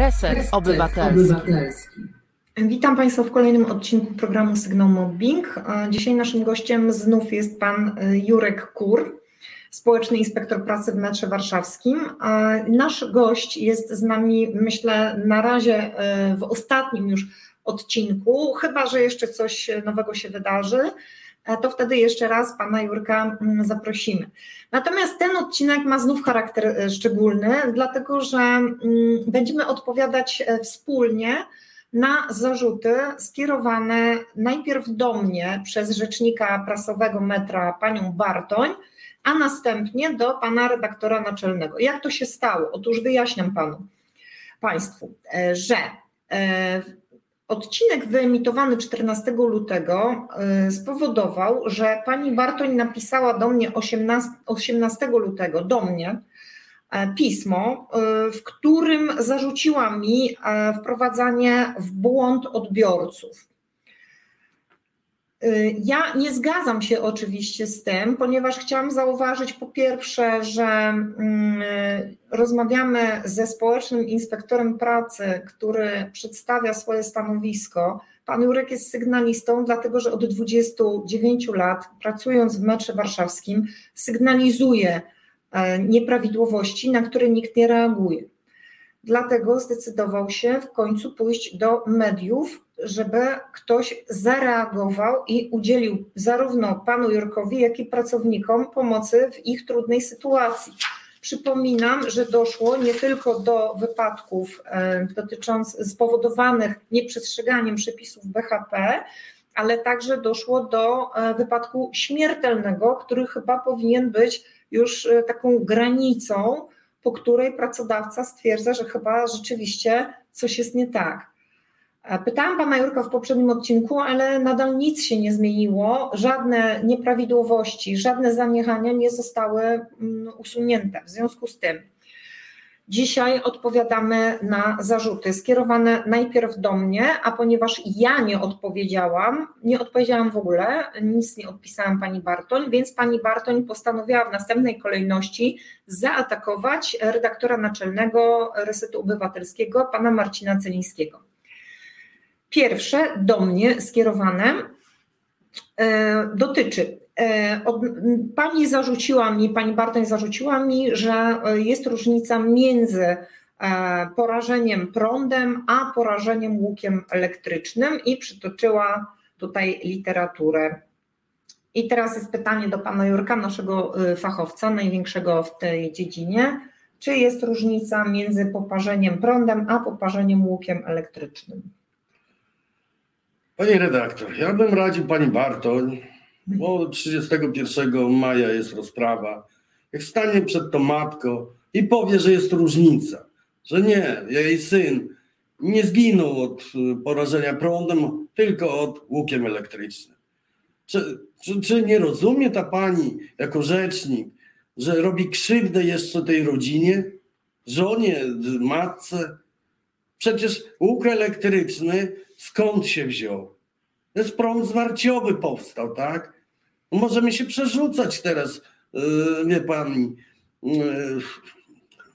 Reset Obywatelski. Witam Państwa w kolejnym odcinku programu Sygnał Mobbing. Dzisiaj naszym gościem znów jest pan y, Jurek Kur, społeczny inspektor pracy w metrze warszawskim. Nasz gość jest z nami, myślę, na razie y, w ostatnim już odcinku, chyba że jeszcze coś nowego się wydarzy. E, to wtedy jeszcze raz pana Jurka mm, zaprosimy. Natomiast ten odcinek ma znów charakter e, szczególny, dlatego że mm, będziemy odpowiadać e, wspólnie na zarzuty skierowane najpierw do mnie przez rzecznika prasowego metra panią Bartoń, a następnie do pana redaktora naczelnego. Jak to się stało? Otóż wyjaśniam panu, państwu, że Odcinek wyemitowany 14 lutego y, spowodował, że pani Bartoń napisała do mnie 18, 18 lutego, do mnie, e, pismo, y, w którym zarzuciła mi e, wprowadzanie w błąd odbiorców. Y, ja nie zgadzam się oczywiście z tym, ponieważ chciałam zauważyć po pierwsze, że mm, rozmawiamy ze społecznym inspektorem pracy, który przedstawia swoje stanowisko. Pan Jurek jest sygnalistą, dlatego że od 29 lat, pracując w metrze warszawskim, sygnalizuje e, nieprawidłowości, na które nikt nie reaguje. Dlatego zdecydował się w końcu pójść do mediów, żeby ktoś zareagował i udzielił zarówno panu Jurkowi, jak i pracownikom pomocy w ich trudnej sytuacji. Przypominam, że doszło nie tylko do wypadków e, dotyczących spowodowanych nieprzestrzeganiem przepisów BHP, ale także doszło do e, wypadku śmiertelnego, który chyba powinien być już e, taką granicą, po której pracodawca stwierdza, że chyba rzeczywiście coś jest nie tak. Pytałam pana Jurka w poprzednim odcinku, ale nadal nic się nie zmieniło, żadne nieprawidłowości, żadne zaniechania nie zostały mm, usunięte. W związku z tym dzisiaj odpowiadamy na zarzuty skierowane najpierw do mnie, a ponieważ ja nie odpowiedziałam, nie odpowiedziałam w ogóle, nic nie odpisałam pani Bartoń, więc pani Bartoń postanowiła w następnej kolejności zaatakować redaktora naczelnego Resetu Obywatelskiego, pana Marcina Celińskiego. Pierwsze do mnie skierowane e, dotyczy. E, pani zarzuciła mi, pani Bartoń zarzuciła mi, że jest różnica między e, porażeniem prądem, a porażeniem łukiem elektrycznym i przytoczyła tutaj literaturę. I teraz jest pytanie do pana Jurka, naszego fachowca, największego w tej dziedzinie. Czy jest różnica między poparzeniem prądem, a poparzeniem łukiem elektrycznym? Panie redaktor, ja bym radził pani Bartoń, bo 31 maja jest rozprawa. Jak stanie przed tą matką i powie, że jest różnica, że nie, jej syn nie zginął od y, porażenia prądem, tylko od łukiem elektrycznym. Czy, czy, czy nie rozumie ta pani jako rzecznik, że robi krzywdę jeszcze tej rodzinie, żonie, matce? Przecież łuk elektryczny skąd się wziął? To jest prąd zwarciowy powstał, tak? Możemy się przerzucać teraz, yy, wie pan, yy,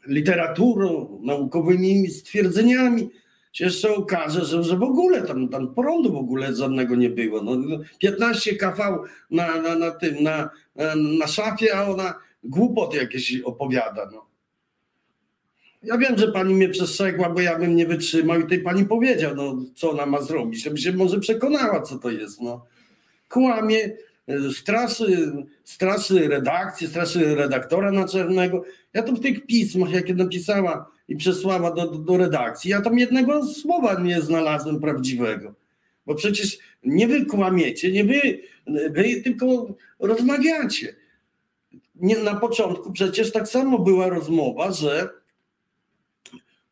literaturą, naukowymi stwierdzeniami. Się jeszcze okaże, że, że w ogóle tam, tam prądu w ogóle żadnego nie było. No, 15 kV na, na, na tym, na, na szafie, a ona głupoty jakieś opowiada. No. Ja wiem, że pani mnie przestrzegła, bo ja bym nie wytrzymał i tej pani powiedział, no co ona ma zrobić, żeby się może przekonała, co to jest. No. Kłamie, e, straszy, straszy redakcję, straszy redaktora naczelnego. Ja to w tych pismach, jakie napisała i przesłała do, do, do redakcji, ja tam jednego słowa nie znalazłem prawdziwego. Bo przecież nie wy kłamiecie, nie wy, wy tylko rozmawiacie. Nie, na początku przecież tak samo była rozmowa, że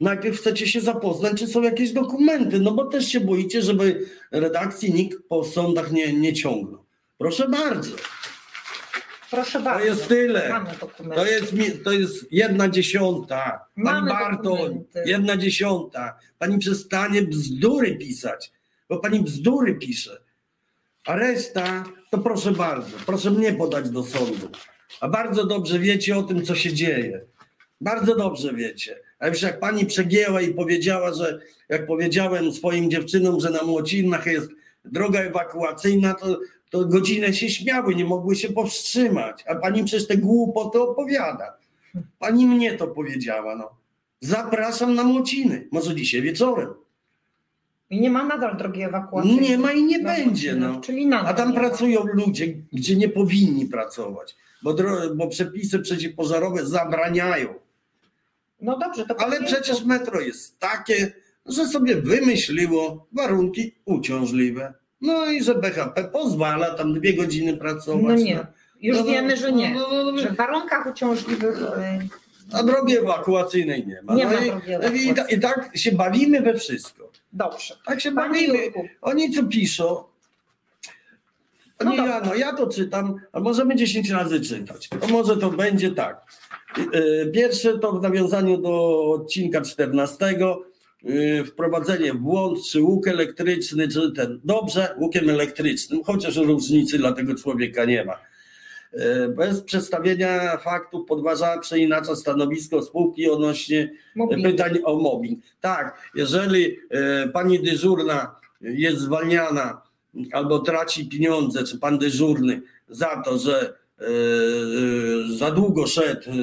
najpierw chcecie się zapoznać, czy są jakieś dokumenty, no bo też się boicie, żeby redakcji nikt po sądach nie, nie ciągnął. Proszę bardzo. Proszę bardzo. To jest tyle. To jest, to jest jedna dziesiąta. Pani Bartoń, jedna dziesiąta. Pani przestanie bzdury pisać, bo pani bzdury pisze. A reszta, to proszę bardzo, proszę mnie podać do sądu. A bardzo dobrze wiecie o tym, co się dzieje. Bardzo dobrze wiecie. A już jak pani przegięła i powiedziała, że jak powiedziałem swoim dziewczynom, że na Młocinach jest droga ewakuacyjna, to, to godzinę się śmiały, nie mogły się powstrzymać. A pani przecież te głupoty opowiada. Pani mnie to powiedziała, no. Zapraszam na Młociny, może dzisiaj wieczorem. I nie ma nadal drogi ewakuacyjnej. Nie ma i nie będzie, no. Czyli nadal A tam nie ma. pracują ludzie, gdzie nie powinni pracować, bo, bo przepisy przeciwpożarowe zabraniają. No dobrze, to Ale przecież metro jest takie, że sobie wymyśliło warunki uciążliwe. No i że BHP pozwala tam dwie godziny pracować. No nie, już No, no, wiemy, że nie. no, no, no, Że w warunkach uciążliwych y, A drogi ewakuacyjnej nie ma. Nie no ma i, i, ewakuacyjnej. ta- I tak się bawimy we wszystko. dobrze. Tak się Panie bawimy. Jurku, Oni co piszą. No Nie, ja, no ja to czytam, a możemy 10 razy czytać. To może to będzie tak. Yy, Pierwsze to w nawiązaniu do odcinka 14. yy, Wprowadzenie w błąd, czy łuk elektryczny, czy ten. Dobrze, łukiem elektrycznym, chociaż różnicy dla tego człowieka nie ma. Bez przedstawienia faktów podważa, przeinacza stanowisko spółki odnośnie mobbing. pytań o mobbing. Tak, jeżeli pani dyżurna jest zwalniana albo traci pieniądze, czy pan dyżurny za to, że e, e, za długo szedł e,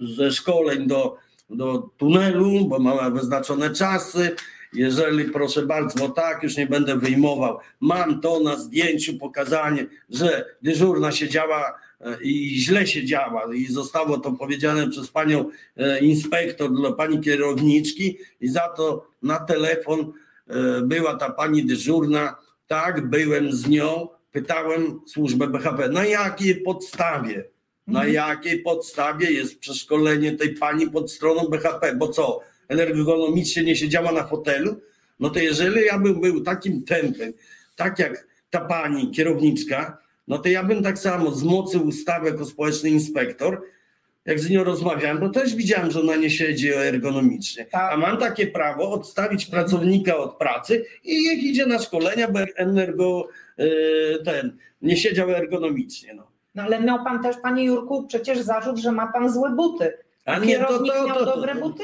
ze szkoleń do, do tunelu, bo ma wyznaczone czasy. Jeżeli, proszę bardzo, tak, już nie będę wyjmował, mam to na zdjęciu pokazanie, że dyżurna siedziała i źle siedziała i zostało to powiedziane przez panią inspektor dla pani kierowniczki i za to na telefon była ta pani dyżurna. Tak, byłem z nią, pytałem służbę BHP, na jakiej podstawie, na Mhm. jakiej podstawie jest przeszkolenie tej pani pod stroną BHP, bo co, energonomicznie nie siedziała na fotelu? No to jeżeli ja bym był takim tempem, tak jak ta pani kierowniczka, no to ja bym tak samo z mocy ustawy jako społeczny inspektor, jak z nią rozmawiałem, to też widziałem, że ona nie siedzi ergonomicznie. Tak. A mam takie prawo odstawić pracownika od pracy i niech idzie na szkolenia, bo energo, e, ten, nie siedział ergonomicznie. No. No ale miał pan też, panie Jurku, przecież zarzut, że ma pan złe buty. A A nie, to, kierownik to, miał to, to, dobre buty?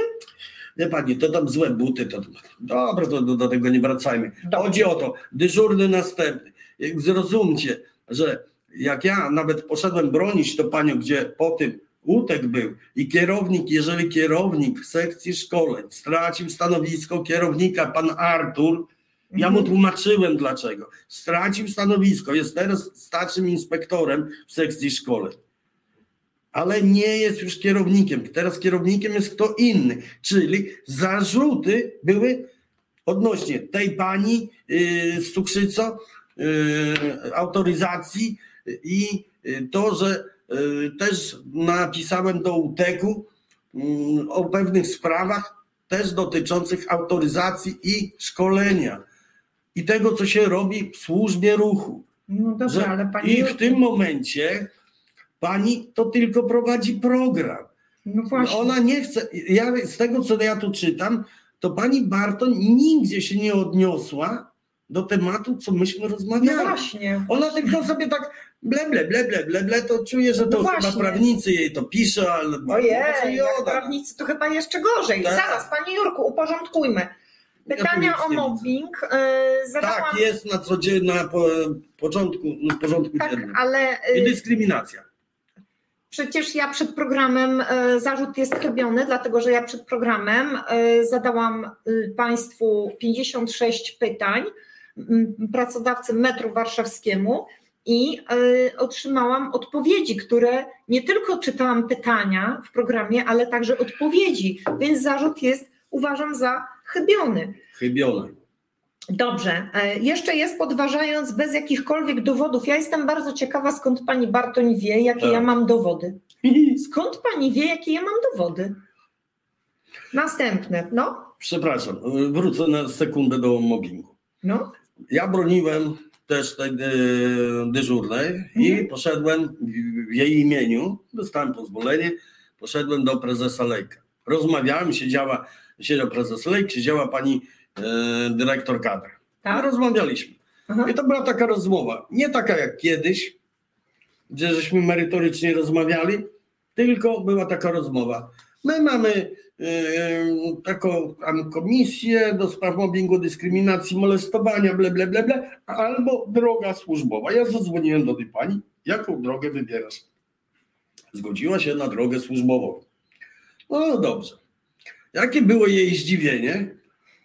Nie pani, to tam złe buty, to dobra, to do, do tego nie wracajmy. Dobrze. Chodzi o to, dyżurny następny. Jak Zrozumcie, że jak ja nawet poszedłem bronić to panią, gdzie po tym utek był i kierownik, jeżeli kierownik sekcji szkoleń stracił stanowisko kierownika, pan Artur, ja mu Mhm. tłumaczyłem dlaczego. Stracił stanowisko, jest teraz starszym inspektorem w sekcji szkoleń. Ale nie jest już kierownikiem. Teraz kierownikiem jest kto inny. Czyli zarzuty były odnośnie tej pani yy, z Cukrzyco, yy, autoryzacji i yy, to, że też napisałem do UTEK-u yy, o pewnych sprawach też dotyczących autoryzacji i szkolenia i tego, co się robi w służbie ruchu. No dobrze, ale panie I w tym momencie pani to tylko prowadzi program. no właśnie. Ona nie chce. Ja z tego, co ja tu czytam, to pani Barton nigdzie się nie odniosła do tematu, co myśmy No rozmawiali. właśnie. Ona tylko sobie tak ble, ble, ble, ble, ble, ble to czuje, że to No chyba właśnie. prawnicy jej to pisze, ale Ojej, i jak prawnicy to chyba jeszcze gorzej. Tak. Zaraz, panie Jurku, uporządkujmy. Pytania tu o mobbing y, zadałam, Tak, jest na co dzień, na po, początku, na porządku tak, dziennym. ale I y, dyskryminacja. przecież ja przed programem, y, zarzut jest chybiony, dlatego że ja przed programem y, zadałam Państwu 56 pytań pracodawcy metru warszawskiemu i y, otrzymałam odpowiedzi, które nie tylko czytałam pytania w programie, ale także odpowiedzi, więc zarzut jest, uważam, za chybiony. Chybione. Dobrze, e, jeszcze jest podważając bez jakichkolwiek dowodów. Ja jestem bardzo ciekawa, skąd pani Bartoń wie, jakie Tak. ja mam dowody. Skąd pani wie, jakie ja mam dowody? Następne, no, Przepraszam, wrócę na sekundę do mobbingu. no, Ja broniłem też tej dyżurnej i Mhm. poszedłem w jej imieniu, dostałem pozwolenie, poszedłem do prezesa Lejka. Rozmawiałem, siedziała, siedział prezes Lejk, siedziała pani e, dyrektor kadr. tak. Rozmawialiśmy. Aha. I to była taka rozmowa, nie taka jak kiedyś, gdzie żeśmy merytorycznie rozmawiali, tylko była taka rozmowa. My mamy taką tam komisję do spraw mobbingu, dyskryminacji, molestowania, ble, ble, ble, ble, albo droga służbowa. Ja zadzwoniłem do tej pani, jaką drogę wybierasz? Zgodziła się na drogę służbową. No dobrze. Jakie było jej zdziwienie,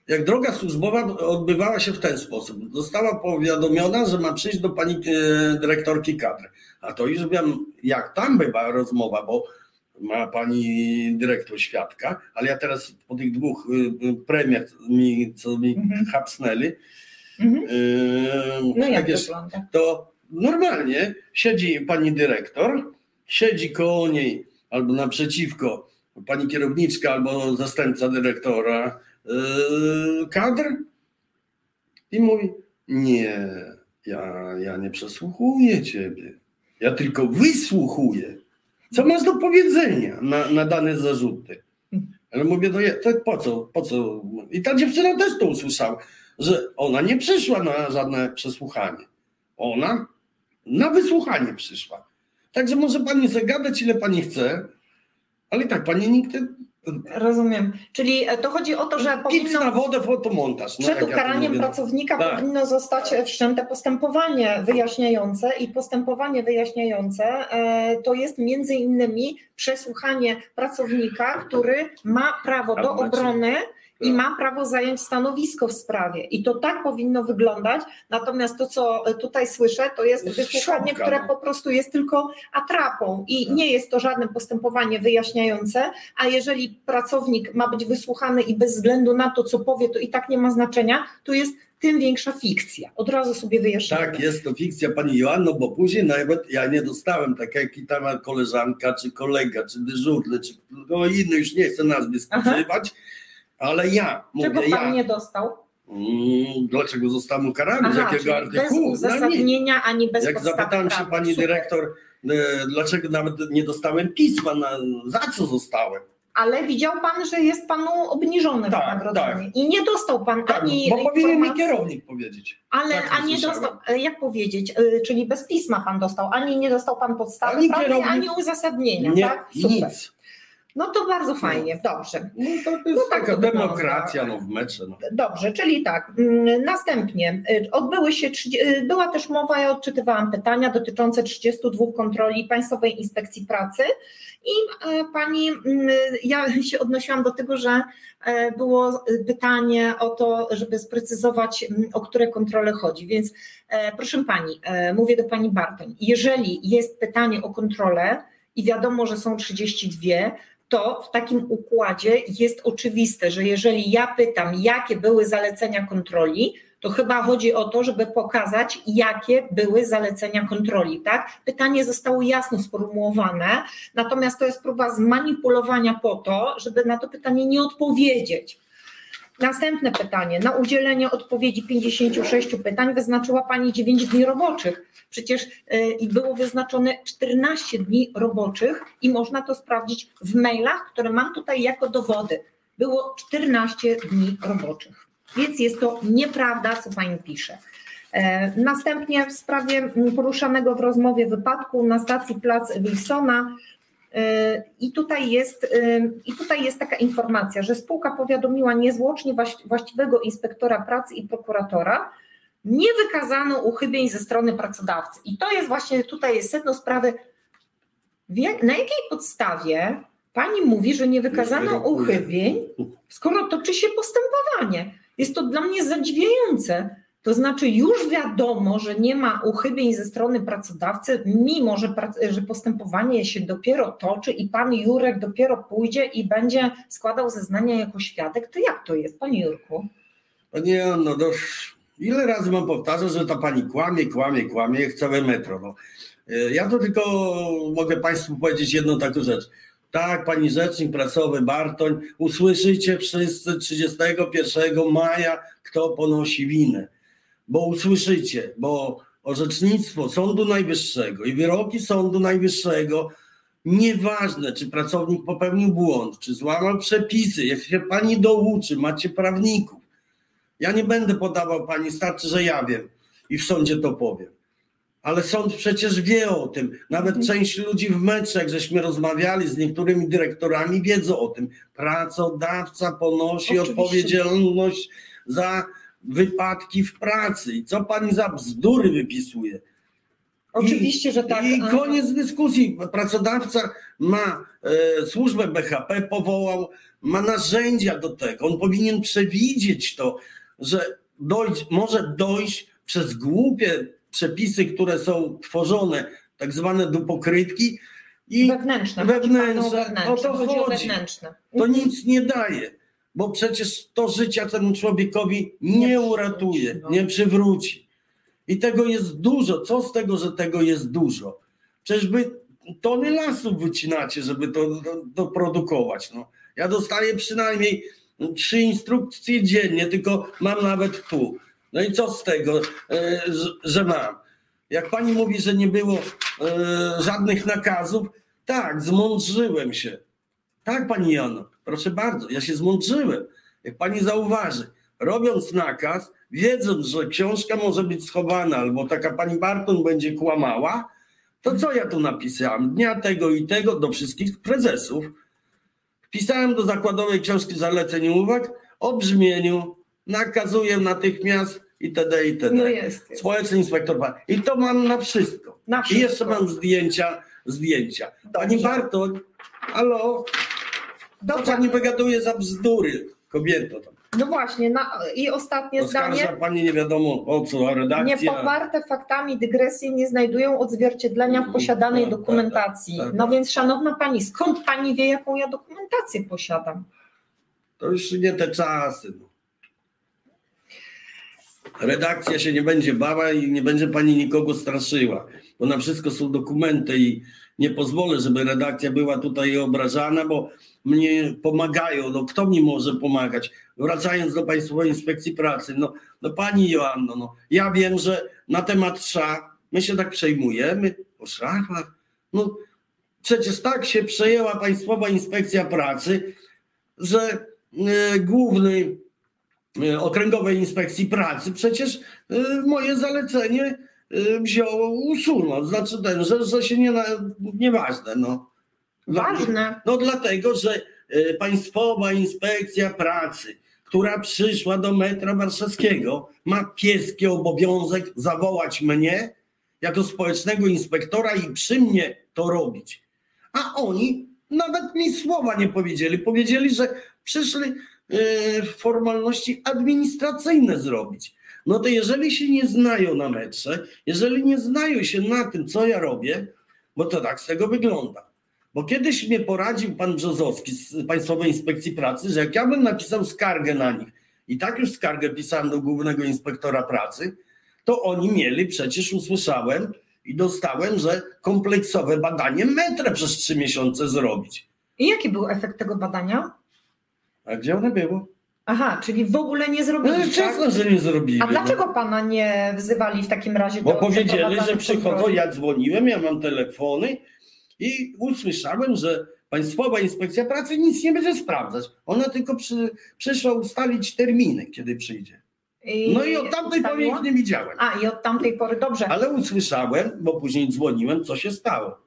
jak droga służbowa odbywała się w ten sposób. Została powiadomiona, że ma przyjść do pani e, dyrektorki kadry. A to już wiem, jak tam bywa rozmowa, bo ma pani dyrektor świadka, ale ja teraz po tych dwóch y, y, premiach, mi, co mi mhm. hapsnęli, mhm. Yy, no jak jest, to normalnie siedzi pani dyrektor, siedzi koło niej albo naprzeciwko pani kierowniczka albo zastępca dyrektora yy, kadr i mówi, nie, ja, ja nie przesłuchuję ciebie, ja tylko wysłuchuję. Co masz do powiedzenia na, na dane zarzuty? Ale mówię, no to po co, po co? I ta dziewczyna też to usłyszała, że ona nie przyszła na żadne przesłuchanie. Ona na wysłuchanie przyszła. Także może pani zagadać, ile pani chce, ale i tak pani nigdy Rozumiem. Czyli e, to chodzi o to, że powinno... na wodę, fotomontaż. No, przed ukaraniem ja pracownika tak. powinno zostać wszczęte postępowanie wyjaśniające i postępowanie wyjaśniające e, to jest między innymi przesłuchanie pracownika, który ma prawo do obrony i ma prawo zająć stanowisko w sprawie. I to tak powinno wyglądać. Natomiast to, co tutaj słyszę, to jest, wysłuchanie, które no. po prostu jest tylko atrapą i tak. nie jest to żadne postępowanie wyjaśniające. A jeżeli pracownik ma być wysłuchany i bez względu na to, co powie, to i tak nie ma znaczenia, to jest tym większa fikcja. Od razu sobie wyjaśniamy. Tak, jest to fikcja pani Joanno, bo później nawet ja nie dostałem, tak jak i tam koleżanka, czy kolega, czy dyżurny, czy no inny, już nie chcę nazwy używać, ale ja mówię, Czego pan ja, nie dostał? Mm, dlaczego zostałem ukarany? z jakiego artykułu? Bez uzasadnienia no, ani bez Jak zapytałem się pani Super. dyrektor, e, dlaczego nawet nie dostałem pisma, na, za co zostałem? ale widział pan, że jest panu obniżone tak, wynagrodzenie tak. i nie dostał pan tak, ani bo powinien mi kierownik powiedzieć. Ale tak a nie dostał, jak powiedzieć, e, czyli bez pisma pan dostał, ani nie dostał pan podstawy ani, prawnej, ani uzasadnienia, nie, tak? Super. Nic. No to bardzo fajnie, dobrze. No to jest no tak taka demokracja no, w mecze. No. Dobrze, czyli tak. Mm, następnie y, odbyły się, y, była też mowa, ja odczytywałam pytania dotyczące 32 kontroli Państwowej Inspekcji Pracy i e, pani, mm, ja się odnosiłam do tego, że e, było pytanie o to, żeby sprecyzować, mm, o które kontrole chodzi. Więc e, proszę pani, mówię do pani Bartoń, jeżeli jest pytanie o kontrolę i wiadomo, że są 32, to w takim układzie jest oczywiste, że jeżeli ja pytam, jakie były zalecenia kontroli, to chyba chodzi o to, żeby pokazać, jakie były zalecenia kontroli. Tak? Pytanie zostało jasno sformułowane, natomiast to jest próba zmanipulowania po to, żeby na to pytanie nie odpowiedzieć. Następne pytanie. Na udzielenie odpowiedzi 56 pytań wyznaczyła Pani 9 dni roboczych. Przecież y, było wyznaczone 14 dni roboczych i można to sprawdzić w mailach, które mam tutaj jako dowody. Było 14 dni roboczych. Więc jest to nieprawda, co Pani pisze. E, następnie w sprawie poruszanego w rozmowie wypadku na stacji Plac Wilsona i tutaj, jest, I tutaj jest taka informacja, że spółka powiadomiła niezwłocznie właściwego inspektora pracy i prokuratora, nie wykazano uchybień ze strony pracodawcy. I to jest właśnie tutaj jest sedno sprawy, na jakiej podstawie pani mówi, że nie wykazano uchybień, skoro toczy się postępowanie. Jest to dla mnie zadziwiające. To znaczy, już wiadomo, że nie ma uchybień ze strony pracodawcy, mimo że, że postępowanie się dopiero toczy i pan Jurek dopiero pójdzie i będzie składał zeznania jako świadek. To jak to jest, panie Jurku? Nie, no dość. Ile razy mam powtarzać, że ta pani kłamie, kłamie, kłamie, całe metro. No. E, ja to tylko mogę Państwu powiedzieć jedną taką rzecz. Tak, pani rzecznik prasowy Bartoń, usłyszycie wszyscy 31 maja, kto ponosi winę bo usłyszycie, bo orzecznictwo Sądu Najwyższego i wyroki Sądu Najwyższego, nieważne czy pracownik popełnił błąd, czy złamał przepisy, jak się pani douczy, macie prawników. Ja nie będę podawał pani, starczy, że ja wiem i w sądzie to powiem. Ale sąd przecież wie o tym. Nawet Mhm. część ludzi w jak żeśmy rozmawiali z niektórymi dyrektorami, wiedzą o tym. Pracodawca ponosi Oczywiście. odpowiedzialność za wypadki w pracy. I co pani za bzdury wypisuje? Oczywiście, że tak. I a- koniec dyskusji. Pracodawca ma e, służbę BHP, powołał, ma narzędzia do tego. On powinien przewidzieć to, że dojść, może dojść przez głupie przepisy, które są tworzone, tak zwane dupokrytki, i Wewnętrzne. Wewnętrzne, wewnętrzne. o to Chodzi o to nic nie daje. Bo przecież to życia temu człowiekowi nie, uratuje, no. nie przywróci. I tego jest dużo. Co z tego, że tego jest dużo? Przecież wy tony lasów wycinacie, żeby to, to, to produkować. No. Ja dostaję przynajmniej trzy instrukcje dziennie, tylko mam nawet tu. No i co z tego, e, że, że mam? Jak pani mówi, że nie było e, żadnych nakazów, tak, zmądrzyłem się. Tak, pani Jano, proszę bardzo, ja się zmądrzyłem. Jak pani zauważy, robiąc nakaz, wiedząc, że książka może być schowana, albo taka pani Barton będzie kłamała, to co ja tu napisałem? Dnia tego i tego do wszystkich prezesów. Wpisałem do zakładowej książki zaleceń i uwag o brzmieniu, nakazuję natychmiast itd. itd. No jest. jest. Społeczny inspektor. I to mam na wszystko. Na I wszystko. jeszcze mam zdjęcia, zdjęcia. Pani Dobrze. Bartoń, halo, co Dobrze. pani wygaduje za bzdury, kobieto? Tam. No właśnie, na, i ostatnie Oskarża zdanie. pani nie wiadomo o co, a redakcja. Niepoparte faktami dygresje nie znajdują odzwierciedlenia w posiadanej Tak, tak, dokumentacji. tak, tak. No więc, szanowna pani, skąd pani wie, jaką ja dokumentację posiadam? To już nie te czasy. No. Redakcja się nie będzie bała i nie będzie pani nikogo straszyła, bo na wszystko są dokumenty i nie pozwolę, żeby redakcja była tutaj obrażana, bo mnie pomagają. No kto mi może pomagać? Wracając do Państwowej Inspekcji Pracy, no, no pani Joanno, no, ja wiem, że na temat szaf my się tak przejmujemy o szafach. No przecież tak się przejęła Państwowa Inspekcja Pracy, że e, główny e, Okręgowej Inspekcji Pracy przecież e, moje zalecenie wziął, usunął. Znaczy ten, że, że się nie, na, nieważne. No. Ważne. No dlatego, że e, Państwowa Inspekcja Pracy, która przyszła do metra warszawskiego, ma pieski obowiązek zawołać mnie jako społecznego inspektora i przy mnie to robić. A oni nawet mi słowa nie powiedzieli. Powiedzieli, że przyszli e, formalności administracyjne zrobić. No to jeżeli się nie znają na metrze, jeżeli nie znają się na tym, co ja robię, bo to tak z tego wygląda. Bo kiedyś mnie poradził pan Brzozowski z Państwowej Inspekcji Pracy, że jak ja bym napisał skargę na nich i tak już skargę pisałem do Głównego Inspektora Pracy, to oni mieli, przecież usłyszałem i dostałem, że kompleksowe badanie metra przez trzy miesiące zrobić. I jaki był efekt tego badania? A gdzie one było? Aha, czyli w ogóle nie No zrobili. tak? że nie zrobili. A no. dlaczego pana nie wzywali w takim razie Bo do powiedzieli, że przychodzą, ja dzwoniłem, ja mam telefony i usłyszałem, że Państwowa Inspekcja Pracy nic nie będzie sprawdzać. Ona tylko przy, przyszła ustalić terminy, kiedy przyjdzie. I No i od tamtej pory ich nie widziałem. A, i od tamtej pory, dobrze. Ale usłyszałem, bo później dzwoniłem, co się stało.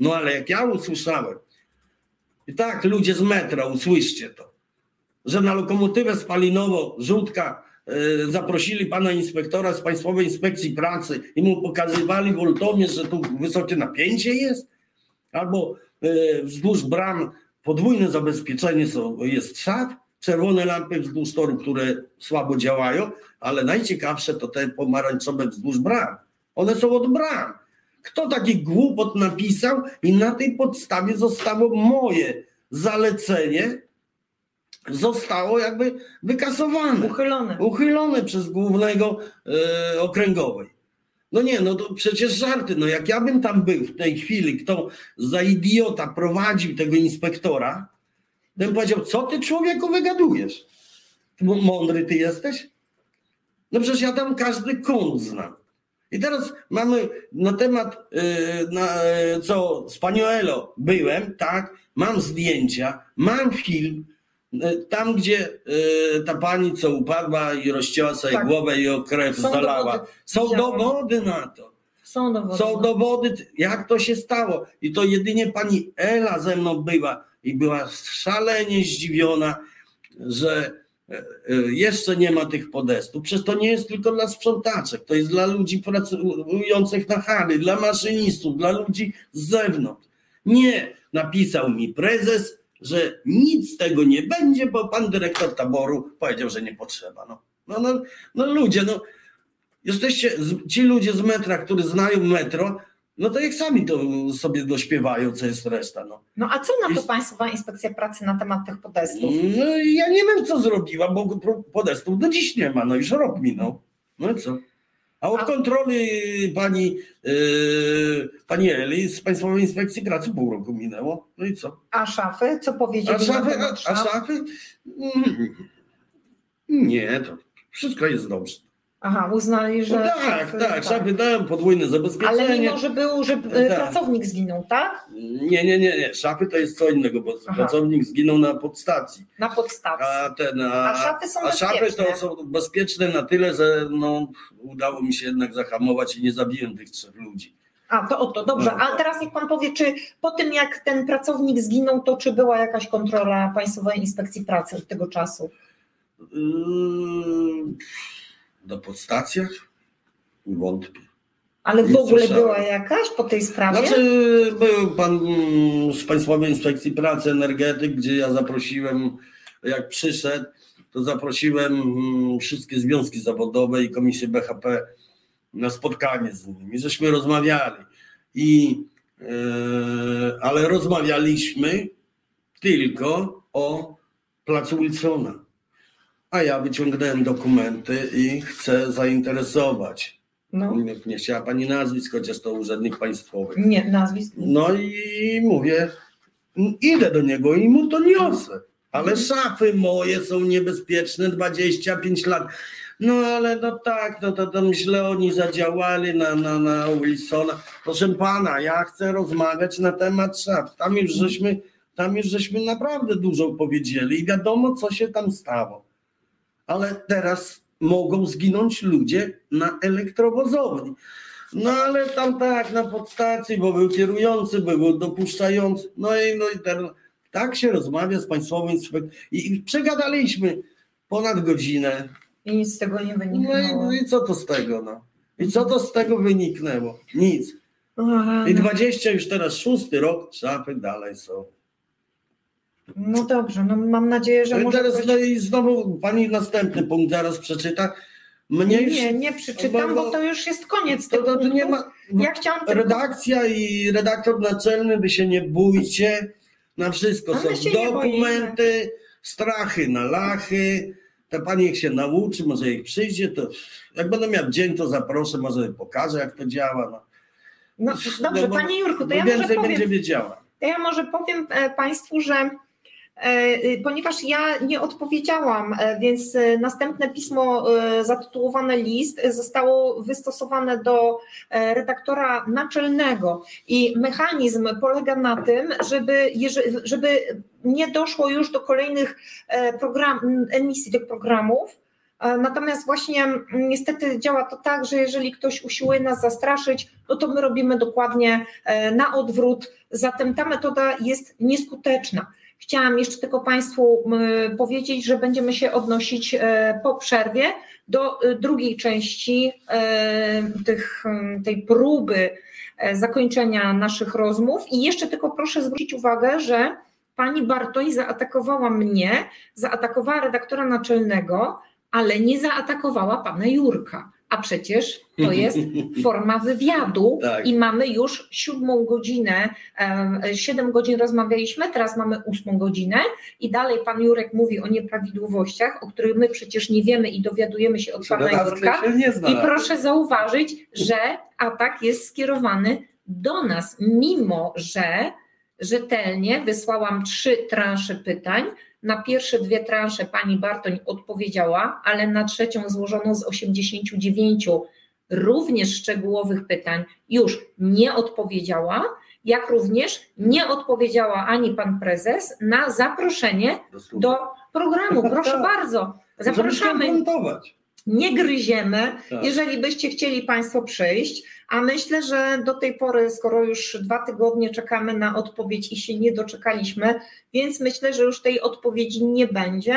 No ale jak ja usłyszałem, i tak ludzie z metra, usłyszcie to, że na lokomotywę spalinową żółtka e, zaprosili pana inspektora z Państwowej Inspekcji Pracy i mu pokazywali woltomierz, że tu wysokie napięcie jest, albo e, wzdłuż bram podwójne zabezpieczenie jest szat, czerwone lampy wzdłuż toru, które słabo działają, ale najciekawsze to te pomarańczowe wzdłuż bram. One są od bram. Kto taki głupot napisał i na tej podstawie zostało moje zalecenie, zostało jakby wykasowane Uchylone. uchylone przez głównego e, okręgowej. No nie, no to przecież żarty. No jak ja bym tam był w tej chwili, kto za idiota prowadził tego inspektora, to bym powiedział, co ty człowieku wygadujesz? Mądry ty jesteś? No przecież ja tam każdy kąt znam. I teraz mamy na temat, e, na, e, co z panią Elo byłem, tak, mam zdjęcia, mam film, tam gdzie e, ta pani, co upadła i rozcięła sobie Tak. głowę i o krew Są zalała. dowody. Są dowody na to. Są dowody. Są dowody, jak to się stało. I to jedynie pani Ela ze mną była i była szalenie zdziwiona, że e, e, jeszcze nie ma tych podestów. Przecież to nie jest tylko dla sprzątaczek, to jest dla ludzi pracujących na hali, dla maszynistów, dla ludzi z zewnątrz. Nie, napisał mi prezes, że nic z tego nie będzie, bo pan dyrektor taboru powiedział, że nie potrzeba. No, no, no, no ludzie, no jesteście, ci ludzie z metra, którzy znają metro, no to jak sami to sobie dośpiewają, co jest reszta. No, no a co na to I... Państwowa Inspekcja Pracy na temat tych podestów? No ja nie wiem, co zrobiła, bo podestów do dziś nie ma, no już rok minął. No i co? A od kontroli pani, yy, pani Eli z Państwowej Inspekcji Pracy pół roku minęło. No i co? A szafy? Co powiedzieli? A szafy? A, a szafy? Mm, nie, to wszystko jest dobrze. Aha, uznali, że. No tak, tak, tak, dają podwójne zabezpieczenie. Ale mimo, że był, że e, tak. pracownik zginął, tak? Nie, nie, nie, nie. Szafy to jest co innego, bo Aha. pracownik zginął na podstacji. Na podstacji. A, ten, a, a szafy są a szafy to są bezpieczne na tyle, że no, udało mi się jednak zahamować i nie zabiłem tych trzech ludzi. A, to oto, dobrze. No. A teraz niech pan powie, czy po tym jak ten pracownik zginął, to czy była jakaś kontrola Państwowej Inspekcji Pracy od tego czasu? Yy na podstacjach? Wątpię. Ale w ogóle słyszałem. była jakaś po tej sprawie? Znaczy, był pan z Państwowej Inspekcji Pracy, energetyk, gdzie ja zaprosiłem, jak przyszedł, to zaprosiłem mm, wszystkie związki zawodowe i komisję BHP na spotkanie z nimi, żeśmy rozmawiali. I, yy, ale rozmawialiśmy tylko o placu Wilsona a ja wyciągnąłem dokumenty i chcę zainteresować. No. Nie, nie chciała pani nazwisk, chociaż to urzędnik państwowy. Nie, nazwisk. No i mówię, idę do niego i mu to niosę. Ale szafy moje są niebezpieczne 25 lat. No ale no tak, no to, to źle oni zadziałali na, na, na Wilsona. Proszę pana, ja chcę rozmawiać na temat szaf. Tam już żeśmy, tam już żeśmy naprawdę dużo powiedzieli i wiadomo, co się tam stało ale teraz mogą zginąć ludzie na elektrowozowni. No ale tam tak, na podstacji, bo był kierujący, był dopuszczający. No i, no i ten, tak się rozmawia z Państwową Inspekcją. I, I przegadaliśmy ponad godzinę. I nic z tego nie wyniknęło. No i, no i co to z tego, no? I co to z tego wyniknęło? Nic. I 20 już teraz szósty rok, szafy dalej są. No dobrze, no mam nadzieję, że no może... Teraz no i znowu pani następny punkt zaraz przeczyta. Mnie nie, nie przeczytam, bo, to już jest koniec to, to, to nie ma, ja chciałam tylko... Redakcja i redaktor naczelny, wy się nie bójcie, na wszystko są dokumenty, strachy na lachy, ta pani niech się nauczy, może jak przyjdzie, to jak będę miał dzień, to zaproszę, może pokażę, jak to działa. No, no dobrze, no, bo, panie Jurku, to ja może powiem, będzie wiedziała. To ja może powiem e, państwu, że ponieważ ja nie odpowiedziałam, e, więc e, następne pismo zatytułowane list zostało wystosowane do redaktora naczelnego i mechanizm polega na tym, żeby, żeby nie doszło już do kolejnych program, emisji tych programów, Natomiast właśnie niestety działa to tak, że jeżeli ktoś usiłuje nas zastraszyć, no to my robimy dokładnie na odwrót. Zatem ta metoda jest nieskuteczna. Chciałam jeszcze tylko Państwu powiedzieć, że będziemy się odnosić e, po przerwie do e, drugiej części e, tych, tej próby zakończenia naszych rozmów. I jeszcze tylko proszę zwrócić uwagę, że pani Bartoń zaatakowała mnie, zaatakowała redaktora naczelnego, ale nie zaatakowała pana Jurka. A przecież to jest forma wywiadu tak. i mamy już siódmą godzinę, siedem godzin rozmawialiśmy, teraz mamy ósmą godzinę i dalej pan Jurek mówi o nieprawidłowościach, o których my przecież nie wiemy i dowiadujemy się od pana Jurka. I proszę zauważyć, że atak jest skierowany do nas, mimo że rzetelnie wysłałam trzy transze pytań, na pierwsze dwie transze pani Bartoń odpowiedziała, ale na trzecią złożoną z 89 również szczegółowych pytań już nie odpowiedziała, jak również nie odpowiedziała ani pan prezes na zaproszenie do programu. Proszę bardzo, zapraszamy. nie gryziemy, Tak. jeżeli byście chcieli Państwo przyjść. A myślę, że do tej pory, skoro już dwa tygodnie czekamy na odpowiedź i się nie doczekaliśmy, więc myślę, że już tej odpowiedzi nie będzie.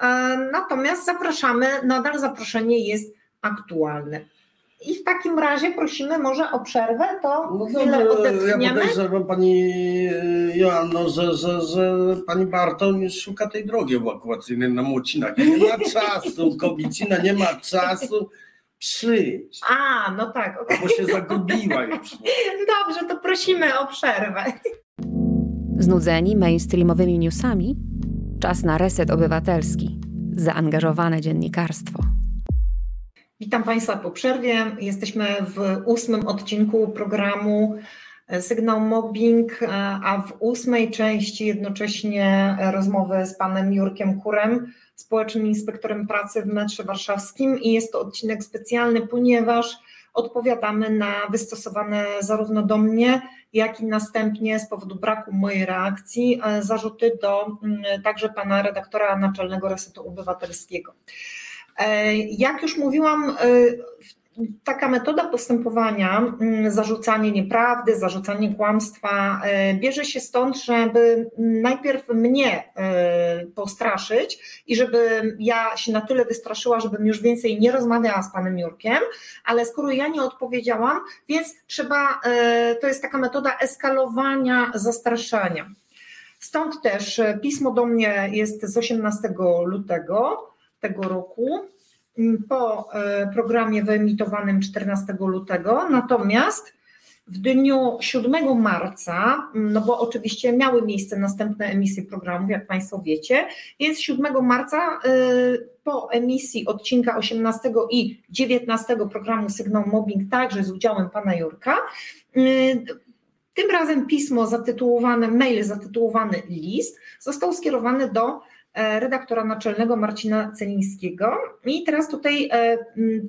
E, Natomiast zapraszamy, nadal zaproszenie jest aktualne. I w takim razie prosimy może o przerwę, to No chwilę ja odetchniemy. podejrzewam pani e, Joanno, że, że, że pani Barton już szuka tej drogi ewakuacyjnej na Młocinach. Nie ma czasu, Kobicina nie ma czasu przyjść, A, no tak, okej. bo się zagubiła już. dobrze, to prosimy o przerwę. Znudzeni mainstreamowymi newsami? Czas na reset obywatelski. Zaangażowane dziennikarstwo. Witam Państwa po przerwie. Jesteśmy w ósmym odcinku programu Sygnał Mobbing, e, a w ósmej części jednocześnie rozmowy z panem Jurkiem Kurem, społecznym inspektorem pracy w metrze warszawskim i jest to odcinek specjalny, ponieważ odpowiadamy na wystosowane zarówno do mnie, jak i następnie z powodu braku mojej reakcji e, zarzuty do mm, także pana redaktora naczelnego Resetu Obywatelskiego. E, Jak już mówiłam, e, taka metoda postępowania, mm, zarzucanie nieprawdy, zarzucanie kłamstwa, e, bierze się stąd, żeby najpierw mnie e, postraszyć i żeby ja się na tyle wystraszyła, żebym już więcej nie rozmawiała z panem Jurkiem, ale skoro ja nie odpowiedziałam, więc trzeba, e, to jest taka metoda eskalowania zastraszania. Stąd też pismo do mnie jest z 18 lutego tego roku po e, programie wyemitowanym 14 lutego. Natomiast w dniu 7 marca, m, no bo oczywiście miały miejsce następne emisje programów, jak Państwo wiecie, więc 7 marca e, po emisji odcinka 18 i 19 programu Sygnał Mobbing, także z udziałem Pana Jurka, e, tym razem pismo zatytułowane, mail zatytułowany list został skierowany do redaktora naczelnego Marcina Celińskiego. I teraz tutaj e,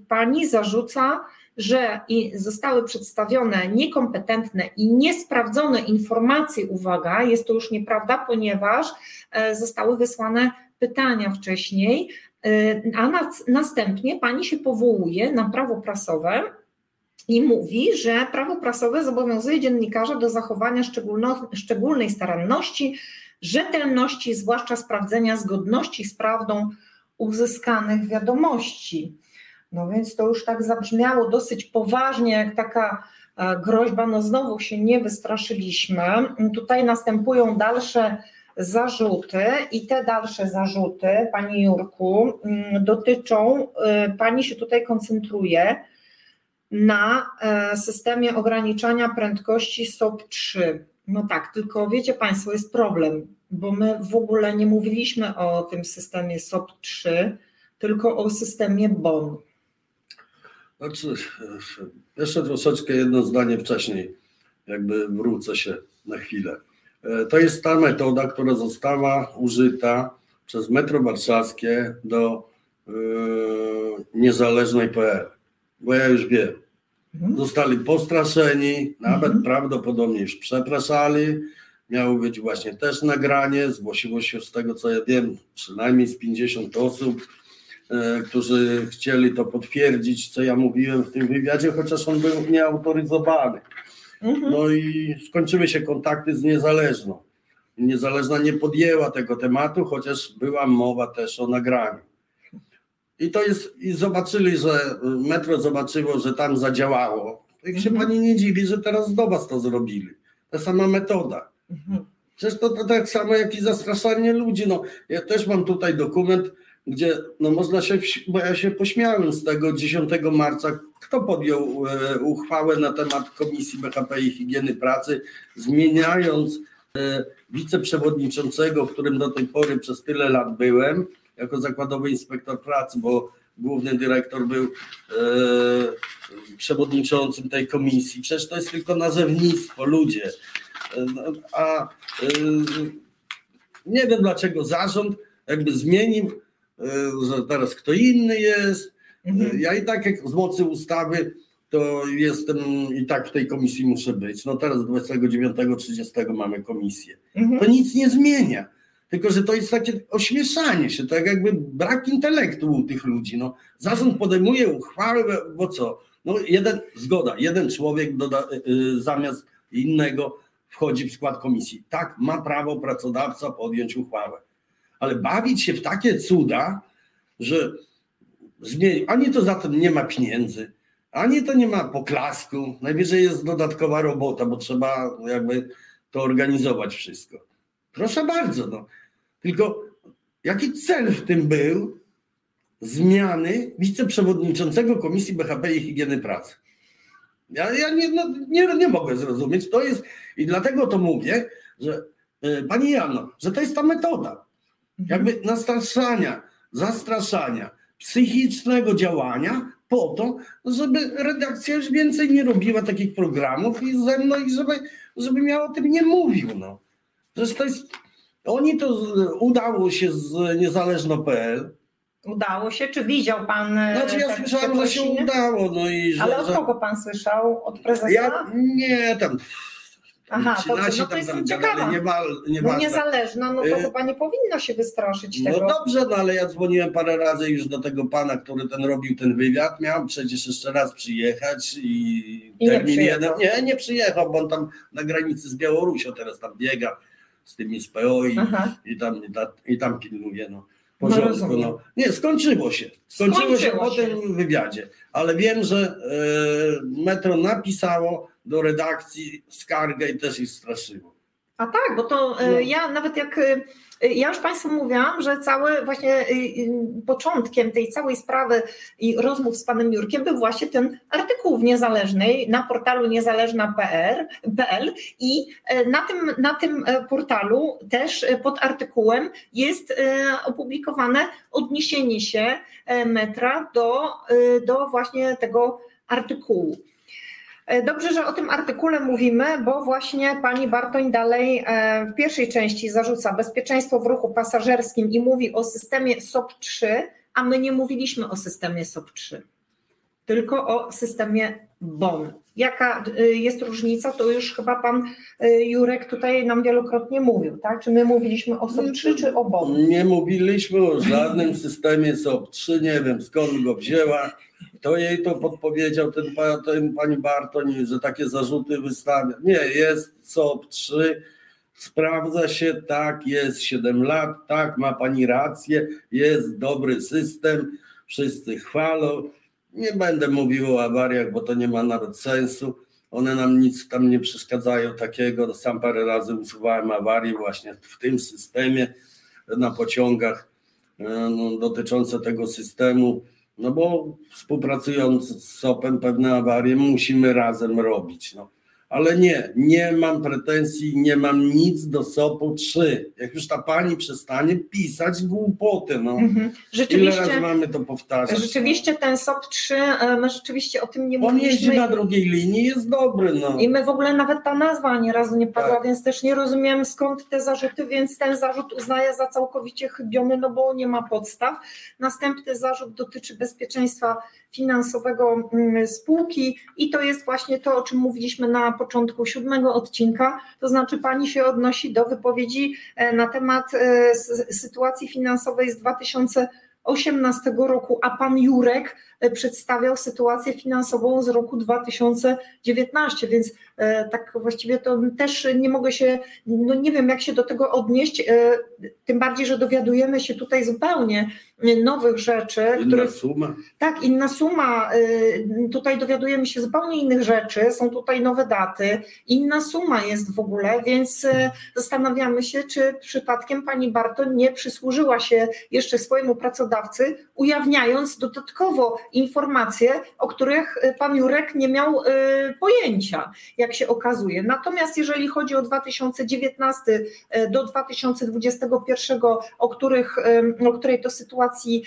pani zarzuca, że zostały przedstawione niekompetentne i niesprawdzone informacje, uwaga, jest to już nieprawda, ponieważ e, zostały wysłane pytania wcześniej, e, a nas, następnie pani się powołuje na prawo prasowe i mówi, że prawo prasowe zobowiązuje dziennikarza do zachowania szczególnej staranności, rzetelności, zwłaszcza sprawdzenia zgodności z prawdą uzyskanych wiadomości. No więc to już tak zabrzmiało dosyć poważnie, jak taka e, groźba. No znowu się nie wystraszyliśmy. Tutaj następują dalsze zarzuty i te dalsze zarzuty, Panie Jurku, mm, dotyczą, e, Pani się tutaj koncentruje na e, systemie ograniczania prędkości SOP 3. No tak, tylko wiecie Państwo, jest problem, bo my w ogóle nie mówiliśmy o tym systemie SOP 3, tylko o systemie BON. Znaczy, jeszcze troszeczkę jedno zdanie wcześniej, jakby wrócę się na chwilę. E, To jest ta metoda, która została użyta przez Metro Warszawskie do e, niezależnej.pl, bo ja już wiem. Mhm. Zostali postraszeni, nawet Mhm. prawdopodobnie już przepraszali. Miało być właśnie też nagranie, zgłosiło się z tego co ja wiem przynajmniej z 50 osób, e, którzy chcieli to potwierdzić, co ja mówiłem w tym wywiadzie, chociaż on był nieautoryzowany. Mhm. No i skończyły się kontakty z Niezależną. Niezależna nie podjęła tego tematu, chociaż była mowa też o nagraniu. I to jest, i zobaczyli, że metro zobaczyło, że tam zadziałało. Jak się Mhm. pani nie dziwi, że teraz do was to zrobili. Ta sama metoda. Mhm. Przecież to, to tak samo jak i zastraszanie ludzi. No, ja też mam tutaj dokument, gdzie no można się, bo ja się pośmiałem z tego 10 marca, kto podjął e, uchwałę na temat Komisji BHP i Higieny Pracy, zmieniając e, wiceprzewodniczącego, którym do tej pory przez tyle lat byłem, jako zakładowy inspektor pracy, bo główny dyrektor był e, przewodniczącym tej komisji. Przecież to jest tylko nazewnictwo, ludzie. E, no, A e, nie wiem dlaczego zarząd jakby zmienił, e, że teraz kto inny jest. Mhm. Ja i tak jak z mocy ustawy to jestem i tak w tej komisji muszę być. No teraz 29-30 mamy komisję. Mhm. To nic nie zmienia. Tylko, że to jest takie ośmieszanie się, tak jakby brak intelektu u tych ludzi. No, zarząd podejmuje uchwałę, bo co? No, jeden, zgoda, jeden człowiek doda, y, zamiast innego wchodzi w skład komisji. Tak, ma prawo pracodawca podjąć uchwałę. Ale bawić się w takie cuda, że zmieni, ani to za to nie ma pieniędzy, ani to nie ma poklasku, najwyżej jest dodatkowa robota, bo trzeba jakby to organizować wszystko. Proszę bardzo, no. Tylko jaki cel w tym był zmiany wiceprzewodniczącego Komisji BHP i Higieny Pracy? Ja, ja nie, no, nie, nie mogę zrozumieć. To jest, i dlatego to mówię, że e, Pani Jano, że to jest ta metoda. Jakby nastraszania, zastraszania, psychicznego działania po to, żeby redakcja już więcej nie robiła takich programów i ze mną, i żeby, żeby miał o tym nie mówił. No. Przecież to jest, oni to z, udało się z niezależno.pl. Udało się, czy widział pan? e, Znaczy ja słyszałem, że się udało, no i że... Ale od kogo pan słyszał? Od prezesa? ja, nie, tam... Aha, nasi no to jestem ciekawa. nie, wal, nie No niezależna, no to Y- chyba nie powinno się wystraszyć No tego. dobrze, no ale ja dzwoniłem parę razy już do tego pana, który ten robił ten wywiad. Miał przecież jeszcze raz przyjechać i, I nie termin przyjechał. jeden. Nie, nie przyjechał, bo on tam na granicy z Białorusią teraz tam biega z tymi z PO i, Aha. i, tam, i, ta, i tam pilnuje. No. No Porządku, no. Nie, skończyło się. Skończyło, się Skończyło po się. tym wywiadzie. Ale wiem, że e, Metro napisało do redakcji skargę i też ich straszyło. A tak, bo to e, No. ja nawet jak. e, Ja już Państwu mówiłam, że cały właśnie e, e, początkiem tej całej sprawy i rozmów z panem Jurkiem był właśnie ten artykuł w Niezależnej na portalu niezależna.pl i e, na tym, na tym e, portalu też e, pod artykułem jest e, opublikowane odniesienie się e, metra do, e, do właśnie tego artykułu. E, Dobrze, że o tym artykule mówimy, bo właśnie pani Bartoń dalej e, w pierwszej części zarzuca bezpieczeństwo w ruchu pasażerskim i mówi o systemie SOP 3, a my nie mówiliśmy o systemie SOP 3, tylko o systemie BON. Jaka e, jest różnica, to już chyba pan Jurek tutaj nam wielokrotnie mówił, tak? Czy my mówiliśmy o SOP 3 czy o BON? Nie mówiliśmy o żadnym systemie SOP-3, nie wiem skąd go wzięła. Kto jej to podpowiedział, ten, ten pani Bartoń, że takie zarzuty wystawia. Nie, jest SOP-3, sprawdza się, tak, jest 7 lat, tak, ma pani rację, jest dobry system, wszyscy chwalą. Nie będę mówił o awariach, bo to nie ma nawet sensu. One nam nic tam nie przeszkadzają takiego. Sam parę razy usuwałem awarii właśnie w tym systemie na pociągach e, no, dotyczące tego systemu. No bo współpracując z SOP-em pewne awarie musimy razem robić. No. Ale nie, nie mam pretensji, nie mam nic do SOP-u 3. Jak już ta pani przestanie pisać głupoty, no. Mhm. Ile razy mamy to powtarzać? rzeczywiście ten SOP 3, e, my rzeczywiście o tym nie No. On jeździ mówiliśmy. na drugiej linii, jest dobry, no. I my w ogóle nawet ta nazwa ani razu nie padła, Tak. więc też nie rozumiem skąd te zarzuty, więc ten zarzut uznaję za całkowicie chybiony, no bo nie ma podstaw. Następny zarzut dotyczy bezpieczeństwa finansowego mm, spółki i to jest właśnie to, o czym mówiliśmy na początku siódmego odcinka, to znaczy pani się odnosi do wypowiedzi e, na temat e, sytuacji finansowej z 2018 roku, a pan Jurek przedstawiał sytuację finansową z roku 2019, więc e, tak właściwie to też nie mogę się, no nie wiem jak się do tego odnieść, e, tym bardziej, że dowiadujemy się tutaj zupełnie e, nowych rzeczy, Inna których suma. tak, inna suma. Tutaj dowiadujemy się zupełnie innych rzeczy, są tutaj nowe daty, inna suma jest w ogóle, więc zastanawiamy się, czy przypadkiem pani Barton nie przysłużyła się jeszcze swojemu pracodawcy, ujawniając dodatkowo informacje, o których y, pan Jurek nie miał y, pojęcia, jak się okazuje. Natomiast jeżeli chodzi o 2019 y, do 2021, o, których, o której to sytuacji